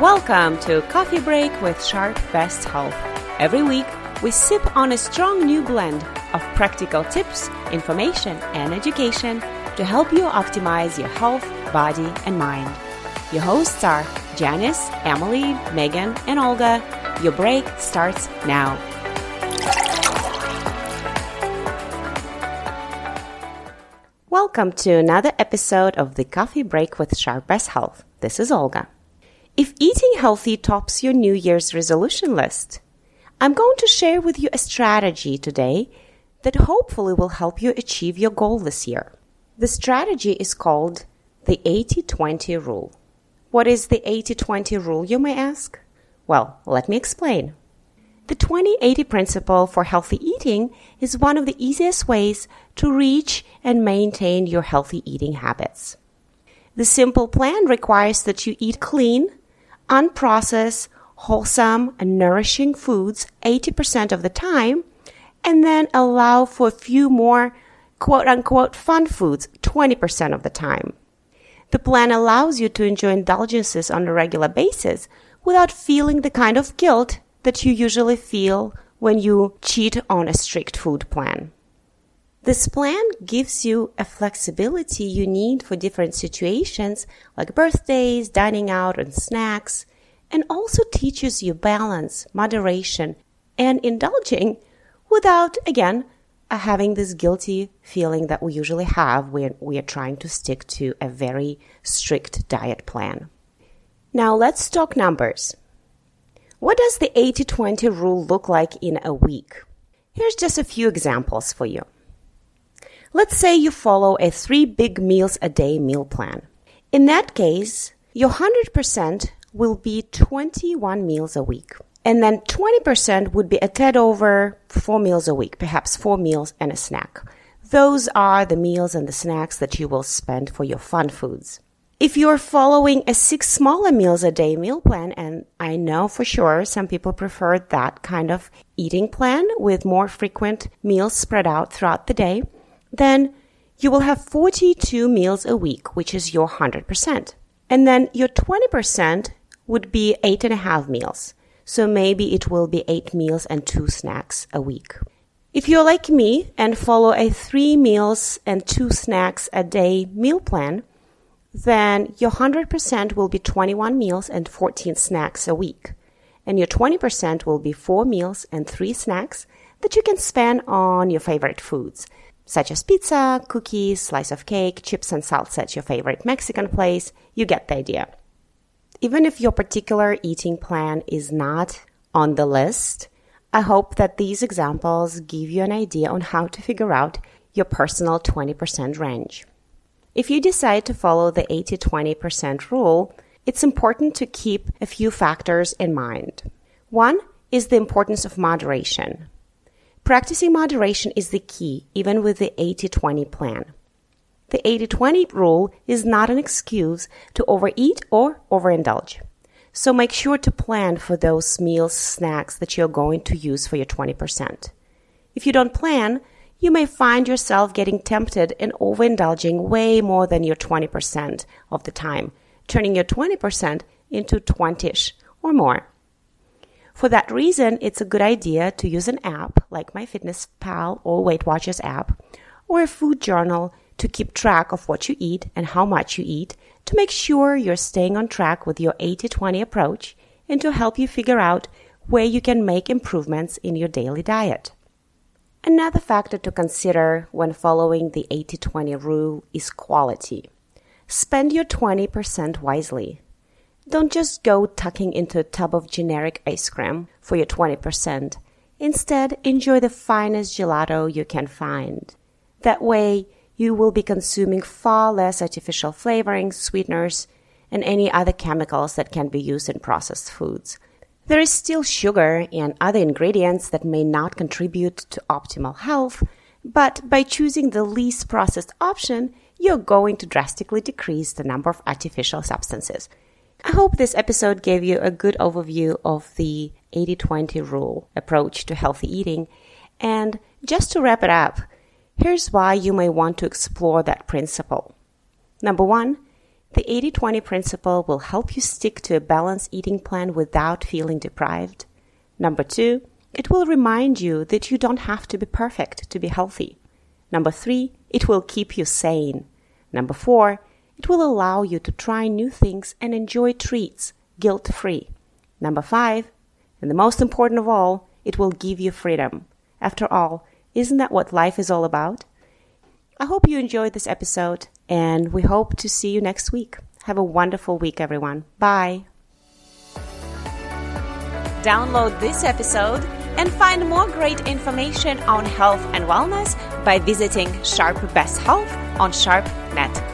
Welcome to Coffee Break with Sharp Best Health. Every week, we sip on a strong new blend of practical tips, information, and education to help you optimize your health, body, and mind. Your hosts are Janice, Emily, Megan, and Olga. Your break starts now. Welcome to another episode of the Coffee Break with Sharp Best Health. This is Olga. If eating healthy tops your New Year's resolution list, I'm going to share with you a strategy today that hopefully will help you achieve your goal this year. The strategy is called the 80 20 rule. What is the 80 20 rule, you may ask? Well, let me explain. The 20 80 principle for healthy eating is one of the easiest ways to reach and maintain your healthy eating habits. The simple plan requires that you eat clean, unprocessed, wholesome, and nourishing foods 80% of the time, and then allow for a few more quote unquote fun foods 20% of the time. The plan allows you to enjoy indulgences on a regular basis without feeling the kind of guilt that you usually feel when you cheat on a strict food plan. This plan gives you a flexibility you need for different situations like birthdays, dining out, and snacks, and also teaches you balance, moderation, and indulging without, again, uh, having this guilty feeling that we usually have when we are trying to stick to a very strict diet plan. Now let's talk numbers. What does the 80 20 rule look like in a week? Here's just a few examples for you. Let's say you follow a three big meals a day meal plan. In that case, your 100% will be 21 meals a week. And then 20% would be a tad over four meals a week, perhaps four meals and a snack. Those are the meals and the snacks that you will spend for your fun foods. If you're following a six smaller meals a day meal plan, and I know for sure some people prefer that kind of eating plan with more frequent meals spread out throughout the day, then you will have 42 meals a week, which is your 100%. And then your 20% would be eight and a half meals. So maybe it will be eight meals and two snacks a week. If you're like me and follow a three meals and two snacks a day meal plan, then your 100% will be 21 meals and 14 snacks a week. And your 20% will be four meals and three snacks that you can spend on your favorite foods such as pizza, cookies, slice of cake, chips and salsa at your favorite Mexican place. You get the idea. Even if your particular eating plan is not on the list, I hope that these examples give you an idea on how to figure out your personal 20% range. If you decide to follow the 80 20% rule, it's important to keep a few factors in mind. One is the importance of moderation. Practicing moderation is the key, even with the 80 20 plan. The 80 20 rule is not an excuse to overeat or overindulge. So make sure to plan for those meals, snacks that you're going to use for your 20%. If you don't plan, you may find yourself getting tempted and overindulging way more than your 20% of the time, turning your 20% into 20ish or more. For that reason, it's a good idea to use an app like MyFitnessPal or Weight Watchers app or a food journal to keep track of what you eat and how much you eat to make sure you're staying on track with your 80-20 approach and to help you figure out where you can make improvements in your daily diet. Another factor to consider when following the 80-20 rule is quality. Spend your 20% wisely. Don't just go tucking into a tub of generic ice cream for your 20%. Instead, enjoy the finest gelato you can find. That way, you will be consuming far less artificial flavorings, sweeteners, and any other chemicals that can be used in processed foods. There is still sugar and other ingredients that may not contribute to optimal health, but by choosing the least processed option, you're going to drastically decrease the number of artificial substances. I hope this episode gave you a good overview of the 80 20 rule approach to healthy eating. And just to wrap it up, here's why you may want to explore that principle. Number one, The 80 20 principle will help you stick to a balanced eating plan without feeling deprived. Number two, it will remind you that you don't have to be perfect to be healthy. Number three, it will keep you sane. Number four, it will allow you to try new things and enjoy treats guilt free. Number five, and the most important of all, it will give you freedom. After all, isn't that what life is all about? I hope you enjoyed this episode and we hope to see you next week. Have a wonderful week, everyone. Bye. Download this episode and find more great information on health and wellness by visiting Sharp Best Health on SharpNet.